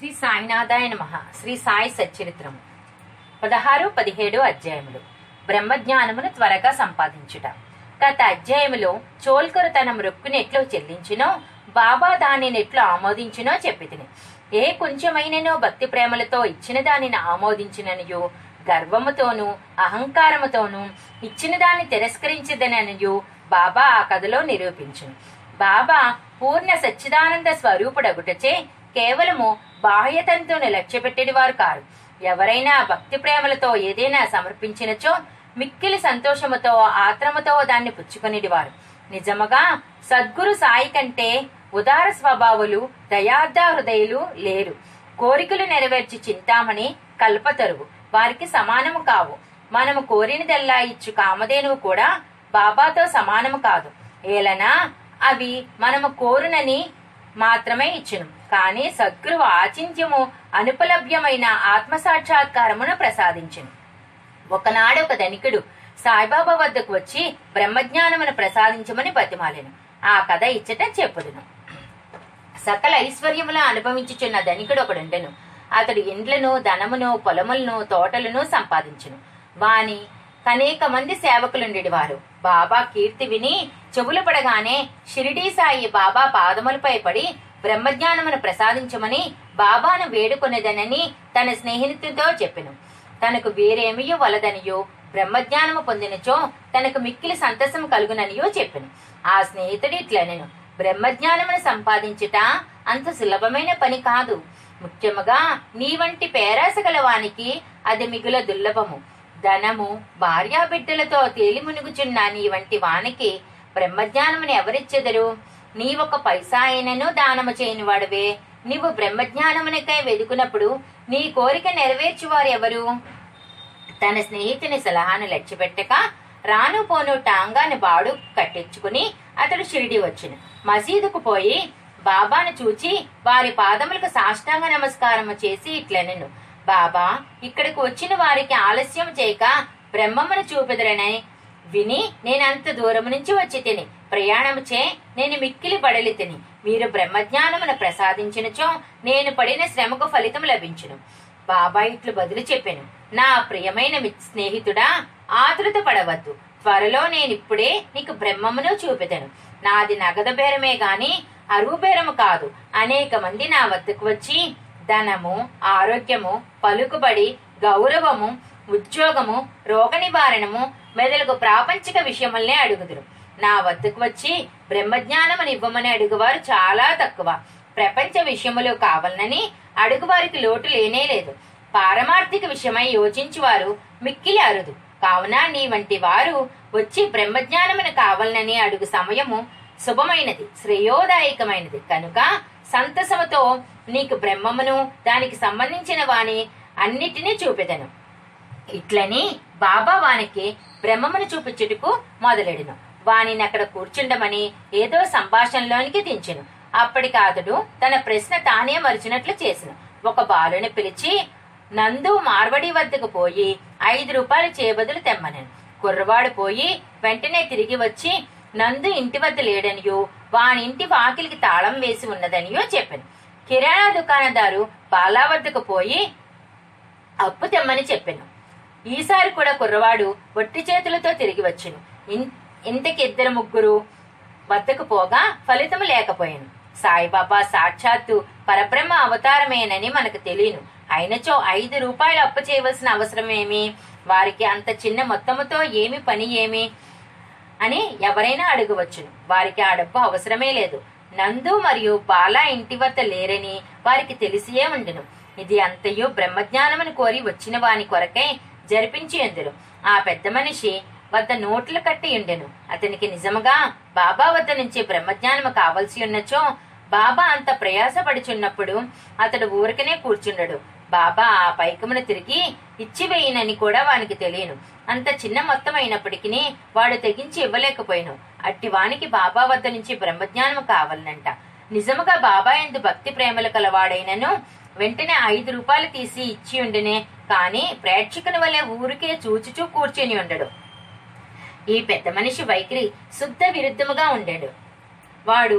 శ్రీ సాయినాథాయ నమ. శ్రీ సాయి సచ్చరిత్రము. పదహారు పదిహేడు అధ్యాయములు. బ్రహ్మజ్ఞానమును త్వరగా సంపాదించుట. గత అధ్యాయములో చోల్కరు తన మృక్కునెట్లు చెల్లించినో బాబా దానిని ఎట్లు ఆమోదించినో చెప్పితిని. ఏ కొంచెమైననో భక్తి ప్రేమలతో ఇచ్చిన దానిని ఆమోదించిననియు గర్వముతోనూ అహంకారముతోనూ ఇచ్చిన దాన్ని తిరస్కరించదననియు బాబా ఆ కథలో నిరూపించును. బాబా పూర్ణ సచ్చిదానంద స్వరూపుడగుటచే కేవలము బాహ్యతంతును లక్ష్యపెట్టేది వారు కారు. ఎవరైనా భక్తి ప్రేమలతో ఏదైనా సమర్పించినచో మిక్కిలి సంతోషముతో ఆత్రముతో దాన్ని పుచ్చుకునేది వారు నిజముగా సద్గురు సాయి కంటే ఉదార స్వభావులు దయార్థ హృదయులు లేరు. కోరికలు నెరవేర్చి చింతామణి కల్పతరువు వారికి సమానము కావు. మనము కోరినదెల్లా ఇచ్చు కామధేనువు కూడా బాబాతో సమానము కాదు. ఏలనా? అవి మనము కోరునని మాత్రమే ఇచ్చును. కానీ సద్గురువు ఆచింత్యము అనుపలభ్యమైన ఆత్మ సాక్షాత్కారమును ప్రసాదించును. ఒకనాడు ఒక ధనికుడు సాయిబాబా వద్దకు వచ్చి బ్రహ్మజ్ఞానమును ప్రసాదించమని బతిమాలెను. ఆ కథ ఇచ్చట చెప్పుదును. సకల ఐశ్వర్యముల అనుభవించుచున్న ధనికుడు ఒకడుండెను. అతడు ఇండ్లను ధనమును పొలములను తోటలను సంపాదించును. వాని అనేక మంది సేవకులుండేటి వారు బాబా కీర్తి విని చెవులు పడగానే షిరిడీ సాయి బాబా పాదములపై పడి బ్రహ్మజ్ఞానమును ప్రసాదించమని బాబాను వేడుకొనేదనని తన స్నేహితుడితో చెప్పెను. తనకు వేరేమియో వలదనియో బ్రహ్మజ్ఞానము పొందినచో తనకు మిక్కిలి సంతసము కలుగుననియో చెప్పెను. ఆ స్నేహితుడు ఇట్లనెను బ్రహ్మజ్ఞానమును సంపాదించుట అంత సులభమైన పని కాదు. ముఖ్యముగా నీ వంటి పేరాస గలవానికి అది మిగుల దుర్లభము. ధనము భార్యా బిడ్డలతో తేలి మునుగుచున్న నీ వంటి వానికి బ్రహ్మజ్ఞానమును ఎవరిచ్చెదరు? నీ ఒక పైసా అయినను దానము చేయనివాడువే. నీవు బ్రహ్మజ్ఞానమునికై వెదుకున్నప్పుడు నీ కోరిక నెరవేర్చువారు ఎవరు? తన స్నేహితుని సలహాను లక్ష్యపెట్టక రాను పోను టాంగాని బాడు కట్టించుకుని అతడు షిరిడి వచ్చును. మసీదుకు పోయి బాబాను చూచి వారి పాదములకు సాష్టాంగ నమస్కారము చేసి ఇట్లనెను. బాబా ఇక్కడికి వచ్చిన వారికి ఆలస్యం చేయక బ్రహ్మమును చూపెదరనై. విని నేనంత దూరం నుంచి వచ్చి తిని ప్రయాణము చే నేను మిక్కిలి పడలి తిని మీరు బ్రహ్మజ్ఞానమును ప్రసాదించినచో నేను పడిన శ్రమకు ఫలితం లభించును. బాబా ఇట్లు బదులు చెప్పాను నా ప్రియమైన స్నేహితుడా ఆతృత పడవద్దు. త్వరలో నేనిప్పుడే నీకు బ్రహ్మమును చూపెదను. నాది నగదు బేరమే గాని అరువు బేరము కాదు. అనేక మంది నా వద్దకు వచ్చి ధనము ఆరోగ్యము పలుకుబడి గౌరవము ఉద్యోగము రోగ నివారణము మెదలకు ప్రాపంచిక విషయములనే అడుగుదురు. నా వద్దకు వచ్చి బ్రహ్మజ్ఞానమును ఇవ్వమని అడుగువారు చాలా తక్కువ. ప్రపంచ విషయములు కావాలనని అడుగువారికి లోటు లేనే లేదు. పారమార్థిక విషయమై యోచించువారు మిక్కిలి అరుదు. కావున నీ వంటి వారు వచ్చి బ్రహ్మజ్ఞానమును కావాలనని అడుగు సమయము శుభమైనది శ్రేయోదాయకమైనది. కనుక సంతసముతో నీకు బ్రహ్మమును దానికి సంబంధించిన వాణి అన్నిటినీ చూపెదను. ఇట్లని బాబా వానికి బ్రహ్మమును చూపించుటకు మొదలెడును. వానిని అక్కడ కూర్చుండమని ఏదో సంభాషణలోనికి దించెను. అప్పటికి అతడు తన ప్రశ్న తానే మరిచినట్లు చేసిన. ఒక బాలుని పిలిచి నందు మార్వడి వద్దకు పోయి ఐదు రూపాయలు చేయబదులు తెమ్మనను. కుర్రవాడు పోయి వెంటనే తిరిగి వచ్చి నందు ఇంటి వద్ద లేడనియో వాని ఇంటి వాకిలికి తాళం వేసి ఉన్నదనియో చెప్పాను. కిరాణా దుకాణదారు బాలా వద్దకు పోయి అప్పు తెమ్మని చెప్పాను. ఈసారి కూడా కుర్రవాడు ఒట్టి చేతులతో తిరిగి వచ్చెను. ఇన్- ఇంతకి ఇద్దరు ముగ్గురు వద్దకు పోగా ఫలితము లేకపోయాను. సాయిబాబా సాక్షాత్తు పరబ్రహ్మ అవతారమేనని మనకు తెలియను. అయినచో ఐదు రూపాయలు అప్పు చేయవలసిన అవసరం ఏమి వారికి అంత చిన్న మొత్తముతో ఏమి పని ఏమి? అని ఎవరైనా అడగవచ్చును. వారికి ఆ డబ్బు అవసరమే లేదు. నందు మరియు బాలా ఇంటి వద్ద లేరని వారికి తెలిసియే ఉండును. ఇది అంతయు బ్రహ్మజ్ఞానమును కోరి వచ్చిన వాని కొరకై జరిపించి ఎందురు ఆ పెద్ద మనిషి వద్ద నోట్లు కట్టి ఉండెను. అతనికి నిజముగా బాబా వద్ద నుంచి బ్రహ్మజ్ఞానము కావలసి ఉన్నచో బాబా అంత ప్రయాసపడుచున్నప్పుడు అతడు ఊరికనే కూర్చుండడు. బాబా ఆ పైకమును తిరిగి ఇచ్చివేయనని కూడా వానికి తెలియను. అంత చిన్న మొత్తం అయినప్పటికీ వాడు తెగించి ఇవ్వలేకపోయాను. అట్టి వానికి బాబా వద్ద నుంచి బ్రహ్మజ్ఞానం కావాలనంట. నిజముగా బాబా ఎందు భక్తి ప్రేమలు కలవాడైనను వెంటనే ఐదు రూపాయలు తీసి ఇచ్చి ఉండినే కాని ప్రేక్షకుని వలె ఊరికే చూచుచూ కూర్చొని ఉండడు. ఈ పెద్ద మనిషి వైఖరి శుద్ధ విరుద్ధముగా ఉండాడు వాడు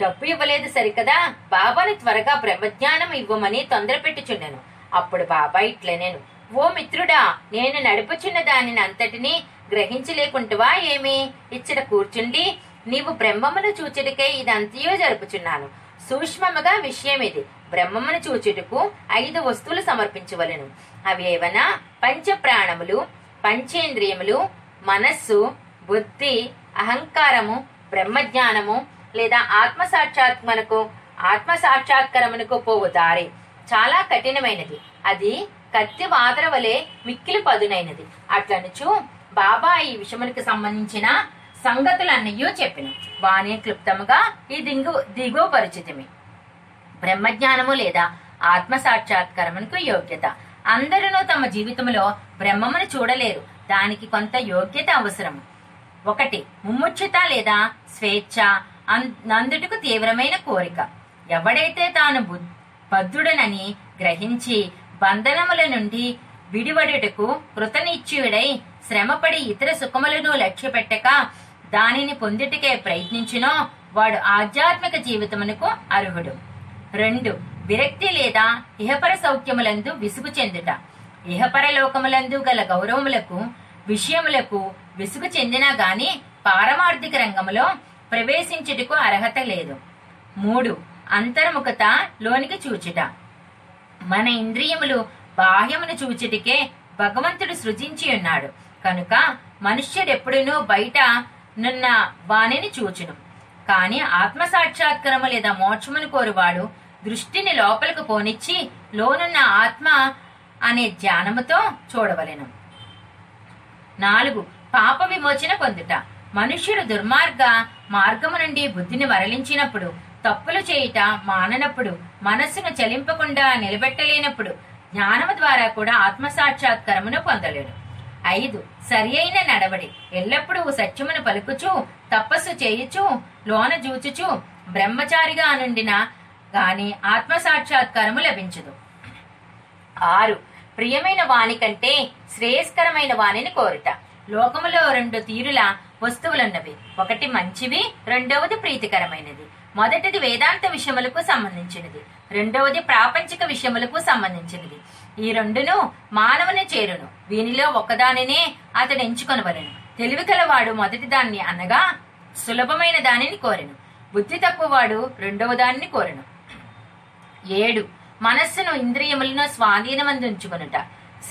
డబ్బు ఇవ్వలేదు సరికదా బాబాను త్వరగా బ్రహ్మజ్ఞానం ఇవ్వమని తొందర పెట్టుచుండెను అప్పుడు బాబా ఇట్లనేను. ఓ మిత్రుడా నేను నడుపుచున్న దానిని అంతటిని గ్రహించలేకుంటవా ఏమి? ఇచ్చట కూర్చుండి నీవు బ్రహ్మమును చూచుటకే ఇదంతయో జరుపుచున్నాను. సూక్ష్మముగా విషయం ఇది బ్రహ్మమును చూచుటకు ఐదు వస్తువులు సమర్పించవలెను. అవి ఏవనా? పంచ ప్రాణములు పంచేంద్రియములు మనస్సు బుద్ధి అహంకారము బ్రహ్మజ్ఞానము లేదా ఆత్మ సాక్షాత్మనకు ఆత్మ సాక్షాత్కరమునకు పోవు దారి. చాలా కఠినమైనది. అది కత్తి వాదర వలె మిక్కిలి పదునైనది. అట్లనుచు బాబా ఈ విషములకు సంబంధించిన సంగతులన్నయ్యూ చెప్పిన. వాణి క్లుప్తముగా ఈ దిగు దిగువ పరిచితమే బ్రహ్మజ్ఞానము లేదా ఆత్మ సాక్షాత్కారమునకు యోగ్యత. అందరూ తమ జీవితంలో బ్రహ్మమును చూడలేరు. దానికి కొంత యోగ్యత అవసరం ఒకటి ముముక్షత లేదా స్వేచ్ఛ అన్- నందుటకు తీవ్రమైన కోరిక. ఎవడైతే తాను బుద్- గ్రహించి బంధనముల నుండి విడివడుటకు కృతనిశ్చయుడై శ్రమపడి ఇతర సుఖములను లక్ష్య పెట్టక దానిని పొందుటకే ప్రయత్నించినో వాడు ఆధ్యాత్మిక జీవితమునకు అర్హుడు. రెండు విరక్తి లేదా ఇహపర సౌఖ్యములందు విసుగు చెందుట. ఇహపర లోకములందు గల గౌరవములకు విషయములకు విసుగు చెందినా గాని పారమార్థిక రంగములో ప్రవేశించుటకు అర్హత లేదు. మూడు అంతర్ముఖత లోనికి చూచుట. మన ఇంద్రియములు బాహ్యమును చూచుటికే భగవంతుడు సృజించి ఉన్నాడు. కనుక మనుష్యుడెప్పుడునూ బయట నున్న వాణిని చూచును. కాని ఆత్మ సాక్షాత్కరము లేదా మోక్షమును కోరువాడు దృష్టిని లోపలకు పోనిచ్చి లోనున్న ఆత్మ అనే ధ్యానముతో చూడవలెను. నాలుగు పాప విమోచన పొందుట. మనుష్యుడు దుర్మార్గ మార్గము నుండి బుద్ధిని వరలించినప్పుడు తప్పులు చేయుట మాననప్పుడు మనస్సును చలింపకుండా నిలబెట్టలేనప్పుడు జ్ఞానము ద్వారా కూడా ఆత్మ సాక్షాత్కారమును పొందలేడు. ఐదు సరి అయిన నడవడి. ఎల్లప్పుడూ సత్యమును పలుకుచు తపస్సు చేయుచు లోన జూచుచు బ్రహ్మచారిగా నుండిన గాని ఆత్మ సాక్షాత్కారము లభించదు. ఆరు ప్రియమైన వాని కంటే శ్రేయస్కరమైన వానిని కోరుట. లోకములో రెండు తీరుల వస్తువులున్నవి. ఒకటి మంచివి రెండవది ప్రీతికరమైనది. మొదటిది వేదాంత విషయములకు సంబంధించినది. రెండవది ప్రాపంచిక విషయములకు సంబంధించినది. ఈ రెండును మానవుని చేరును. వీనిలో ఒకదానినే అతడు ఎంచుకొనవలను. తెలివి కలవాడు మొదటి దాన్ని అనగా సులభమైన దానిని కోరెను. బుద్ధి తక్కువవాడు రెండవ దానిని కోరెను. ఏడు. మనస్సును ఇంద్రియములను స్వాధీనమందుంచుకొనుట.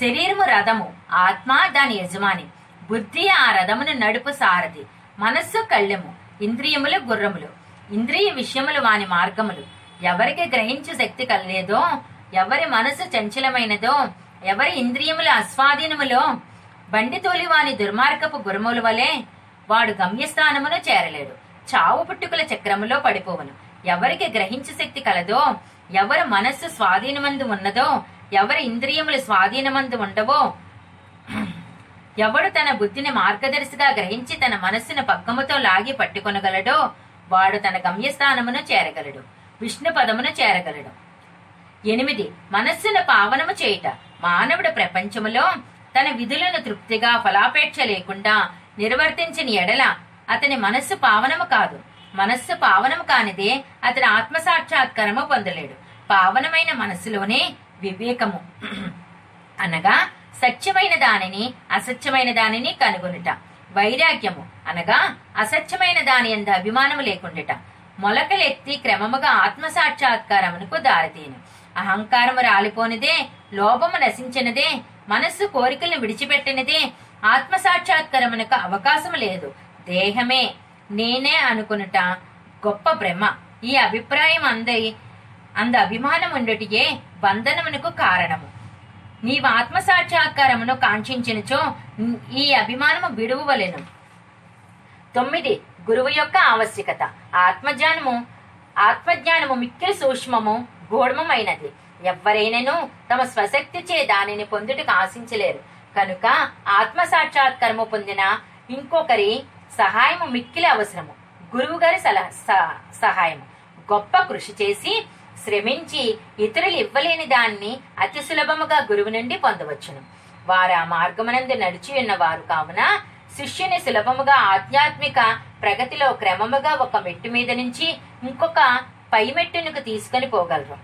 శరీరము రథము ఆత్మ దాని యజమాని. బుద్ధి ఆ రథమును నడుపు సారథి మనస్సు కళ్ళెము ఇంద్రియములు గుర్రములు. ఇంద్రియ విషయములు వాని మార్గములు. ఎవరికి గ్రహించు శక్తి కలలేదో ఎవరి మనసు చంచలమైనదో ఎవరి ఇంద్రియముల అస్వాధీనములో బండి తోలి వాని దుర్మార్గపు గుర్రముల వలె వాడు గమ్యస్థానమును చేరలేడు. చావు పుట్టుకుల చక్రములో పడిపోవను. ఎవరికి గ్రహించు శక్తి కలదో ఎవరి మనస్సు స్వాధీనమందు ఉన్నదో ఎవరి ఇంద్రియములు స్వాధీనమందు ఉండవో ఎవడు తన బుద్ధిని మార్గదర్శిగా గ్రహించి తన మనస్సును పక్కముతో లాగి పట్టుకొనగలడో వాడు తన గమ్యస్థానమును చేరగలడు. విష్ణు పదమును చేరగలడు. ఎనిమిది. మనస్సును పావనము చేయుట. మానవుడు ప్రపంచములో తన విధులను తృప్తిగా ఫలాపేక్ష లేకుండా నిర్వర్తించిన ఎడల అతని మనస్సు పావనము కాదు. మనస్సు పావనము కానిదే అతని ఆత్మసాక్షాత్కారము పొందలేడు. పావనమైన మనస్సులోనే వివేకము. అనగా సత్యమైన దానిని అసత్యమైన దానిని కనుగొనుట. వైరాగ్యము. అనగా అసత్యమైన దాని ఎందు అభిమానము లేకుండుట. మొలకలెత్తి క్రమముగా ఆత్మ సాక్షాత్కారమునకు దారితీను. అహంకారము రాలిపోనిదే లోభము నశించినదే మనస్సు కోరికలను విడిచిపెట్టినదే ఆత్మ సాక్షాత్కారమునకు అవకాశము లేదు. దేహమే నేనే అనుకునుట గొప్ప భ్రమ ఈ అభిప్రాయం అందై అంద అభిమానం ఉండుటియే బంధనమునకు కారణము. నీవు ఆత్మసాక్షాత్కారమును కాంక్షించినచో ఈ అభిమానము విడువవలెను. తొమ్మిది. గురువు యొక్క ఆవశ్యకత. ఆత్మజ్ఞానము ఆత్మజ్ఞానము మిక్కిలి సూక్ష్మము గూఢమైనది ఎవ్వరైనను తమ స్వశక్తిచే దానిని పొందుటకు ఆశించలేరు. కనుక ఆత్మ సాక్షాత్కారము పొందిన ఇంకొకరి సహాయము మిక్కిలి అవసరము. గురువు గారి సలహా స- సహాయము. గొప్ప కృషి చేసి శ్రమించి ఇతరులు ఇవ్వలేని దాన్ని అతి సులభముగా గురువు నుండి పొందవచ్చును. వారు ఆ మార్గమునందు నడిచి ఉన్నవారు కావున శిష్యుని సులభముగా ఆధ్యాత్మిక ప్రగతిలో క్రమముగా ఒక మెట్టు మీద నుంచి ఇంకొక పై పైమెట్టునకు తీసుకొని పోగలరు.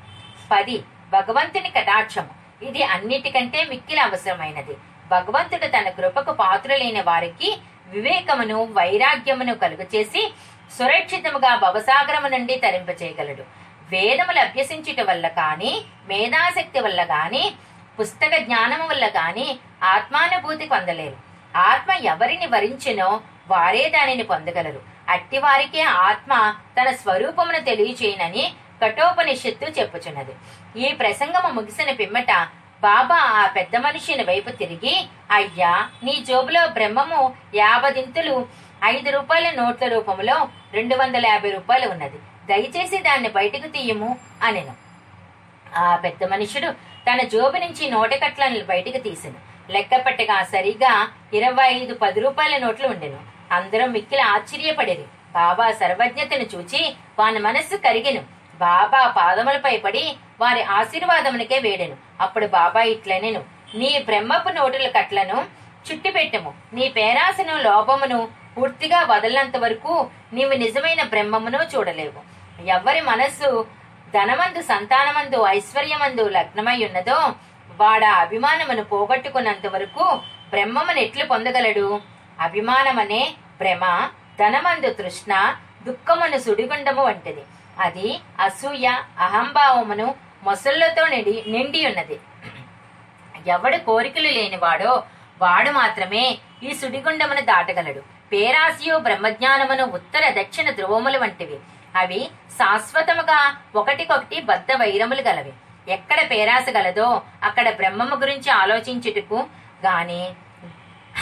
పది భగవంతుని కటాక్షము. ఇది అన్నిటికంటే మిక్కిలి అవసరమైనది. భగవంతుడు తన కృపకు పాత్రులైన వారికి వివేకమును వైరాగ్యమును కలుగచేసి సురక్షితముగా భవసాగరము నుండి తరింపచేయగలడు. వేదములు అభ్యసించుట వల్ల కాని మేధాశక్తి వల్ల గాని పుస్తక జ్ఞానము వల్ల గాని ఆత్మానుభూతి పొందలేరు. ఆత్మ ఎవరిని వరించినో వారే దానిని పొందగలరు. అట్టి వారికే ఆత్మ తన స్వరూపమును తెలియచేయనని కఠోపనిషత్తు చెప్పుచున్నది. ఈ ప్రసంగము ముగిసిన పిమ్మట బాబా ఆ పెద్ద మనిషిని వైపు తిరిగి అయ్యా నీ జోబులో బ్రహ్మము యాభదింతులు ఐదు రూపాయల నోట్ల రూపంలో రెండు వందల యాభై రూపాయలు ఉన్నది. దయచేసి దాన్ని బయటకు తీయము అనెను. ఆ పెద్ద మనుషుడు తన జోబు నుంచి నోటకట్లను బయటకు తీసెను. లెక్క పెట్టగా సరిగా ఇరవై ఐదు పది రూపాయల నోట్లు ఉండెను. అందరం మిక్కిలి ఆశ్చర్యపడేది. బాబా సర్వజ్ఞతను చూచి వాని మనస్సు కరిగెను. బాబా పాదములపై పడి వారి ఆశీర్వాదమునికే వేడెను. అప్పుడు బాబా ఇట్లనెను. నీ బ్రహ్మపు నోటుల కట్లను చుట్టిపెట్టము నీ పేరాసను లోపమును పూర్తిగా వదలనంత వరకు నీవు నిజమైన బ్రహ్మమును చూడలేవు. ఎవరి మనస్సు ధనమందు సంతానమందు ఐశ్వర్యమందు లగ్నమై ఉన్నదో వాడ అభిమానమును పోగొట్టుకున్నంత వరకు బ్రహ్మమును ఎట్లు పొందగలడు? అభిమానమనే భ్రమ ధనమందు తృష్ణ దుఃఖమును సుడిగుండము వంటిది. అది అసూయ అహంభావమును మొసళ్ళతో నిండి నిండి ఉన్నది ఎవడు కోరికలు లేనివాడో వాడు మాత్రమే ఈ సుడిగుండమును దాటగలడు. పేరాసియు బ్రహ్మజ్ఞానమును ఉత్తర దక్షిణ ధ్రువములు వంటివి. అవి శాశ్వతముగా ఒకటికొకటి బద్ద వైరములు గలవి. ఎక్కడ పేరాస గలదో అక్కడ బ్రహ్మము గురించి ఆలోచించుటకు గాని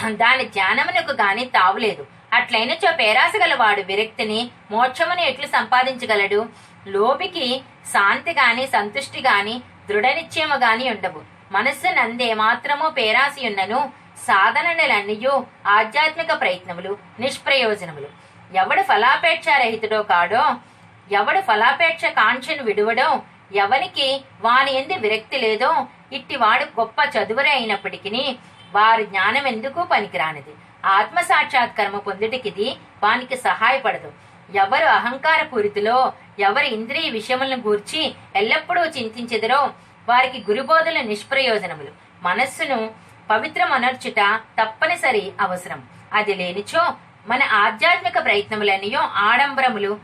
దాని ధ్యానమునకు గాని తావులేదు. అట్లయినచో పేరాస గలవాడు విరక్తిని మోక్షమును ఎట్లు సంపాదించగలడు? లోబికి శాంతి గాని సంతుష్టి గాని దృఢ నిశ్చయము గాని ఉండవు. మనస్సు నందే మాత్రము పేరాసియున్నను సాధనలన్నయూ ఆధ్యాత్మిక ప్రయత్నములు నిష్ప్రయోజనములు. ఎవడు ఫలాపేక్ష రహితుడో కాడో ఎవడు ఫలాపేక్ష కాంక్షను విడువడో ఎవనికి వాని ఎందు విరక్తి లేదో ఇట్టివాడు గొప్ప చదువురే అయినప్పటికీ వారి జ్ఞానం ఎందుకు పనికిరానిది? ఆత్మ సాక్షాత్కర్మ పొందుటికిది వానికి సహాయపడదు. ఎవరు అహంకార పూరితిలో ఎవరు ఇంద్రియ విషయములను గూర్చి ఎల్లప్పుడూ చింతించెదరో వారికి గురుబోధుల నిష్ప్రయోజనములు. మనస్సును పవిత్రమనర్చుట తప్పనిసరి అవసరం. అది లేనిచో మన ఆధ్యాత్మిక ప్రయత్నములన్నయో ఆడంబరములు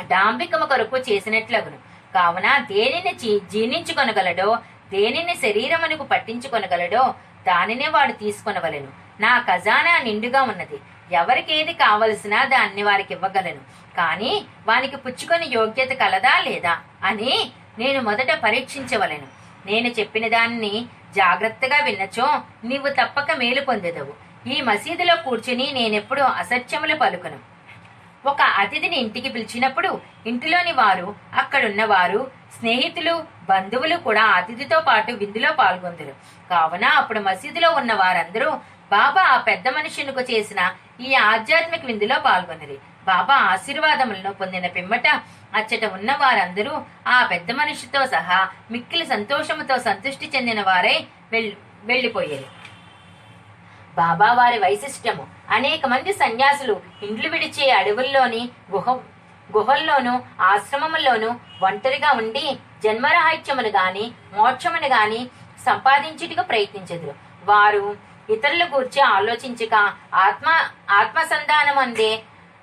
డాంబికము కొరకు చేసినట్లగును. కావున దేనిని జీ- జీర్ణించుకొనగలడో దేనిని శరీరమునకు పట్టించుకొనగలడో దానినే వాడు తీసుకొనవలెను. నా ఖజానా నిండుగా ఉన్నది. ఎవరికేది కావలసినా దాన్ని వారికి ఇవ్వగలను. కానీ వానికి పుచ్చుకొని యోగ్యత కలదా లేదా అని నేను మొదట పరీక్షించవలెను. నేను చెప్పిన దాన్ని జాగ్రత్తగా విన్నచో నీవు తప్పక మేలు పొందెదవు. ఈ మసీదులో కూర్చుని నేనెప్పుడూ అసత్యములు పలుకను. ఒక అతిథిని ఇంటికి పిలిచినప్పుడు ఇంటిలోని వారు అక్కడున్న వారు స్నేహితులు బంధువులు కూడా అతిథితో పాటు విందులో పాల్గొందరు. కావున అప్పుడు మసీదులో ఉన్న వారందరూ బాబా ఆ పెద్ద మనుషునికి చేసిన ఈ ఆధ్యాత్మిక విందులో పాల్గొనరు. బాబా ఆశీర్వాదములను పొందిన పిమ్మట అచ్చట ఉన్న వారందరూ ఆ పెద్ద మనిషితో సహా మిక్కిలి సంతోషముతో సంతృష్టి చెందిన వారై వెళ్ళి వెళ్ళిపోయారు. బాబా వారి వైశిష్ట్యము. అనేక మంది సన్యాసులు ఇండ్లు విడిచే అడవుల్లోని గుహ గుహల్లోనూ ఆశ్రమముల్లోనూ ఒంటరిగా ఉండి జన్మరాహిత్యమును గాని మోక్షమును గాని సంపాదించుటకు ప్రయత్నించదురు. వారు ఇతరుల గురించి ఆలోచించక ఆత్మ ఆత్మసంధానం అందే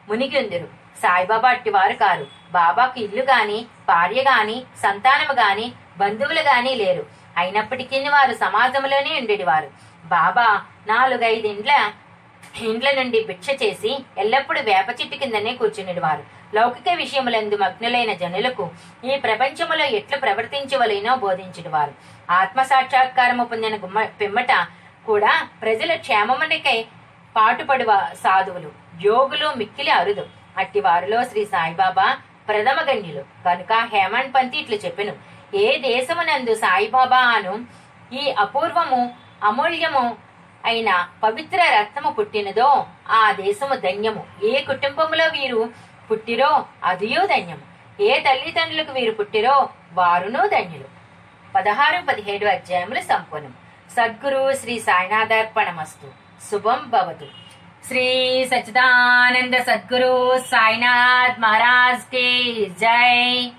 మునిగి ఉందిరు సాయిబాబా అట్టి వారు కారు. బాబాకు ఇల్లు గాని భార్య గాని సంతానము గాని బంధువులు గాని లేరు. అయినప్పటికీ వారు సమాజంలోనే ఉండేవారు బాబా నాలుగైదింట్ల ఇండ్ల నుండి భిక్ష చేసి ఎల్లప్పుడూ వేప చెట్టు కిందనే కూర్చునేవారు లౌకిక విషయములందు మగ్నులైన జనులకు ఈ ప్రపంచములో ఎట్లు ప్రవర్తించవలేనో బోధించినవారు ఆత్మ సాక్షాత్కారము పొందిన గుమ్మ పిమ్మట కూడా ప్రజల క్షేమమునికై పాటుపడు సాధువులు. యోగులు మిక్కిలి అరుదు. అట్టి వారిలో శ్రీ సాయిబాబా ప్రథమ గణ్యులు. కనుక హేమంత్ పంతి ఇట్లు చెప్పెను. ఏ దేశమునందు సాయిబాబా అను ఈ అపూర్వము అమూల్యము అయిన పవిత్ర రత్నము పుట్టినదో ఆ దేశము ధన్యము. ఏ కుటుంబములో వీరు పుట్టిరో అదియో ధన్యము. ఏ తల్లిదండ్రులకు వీరు పుట్టిరో వారునో ధన్యులు. పదహారు పదిహేడు అధ్యాయములు సంపూర్ణం. సద్గురు శ్రీ సాయినాథార్పణమస్తు శుభం భవతు. శ్రీ సచిదానంద సద్గురు సాయినాథ్ మహారాజ్కి జై.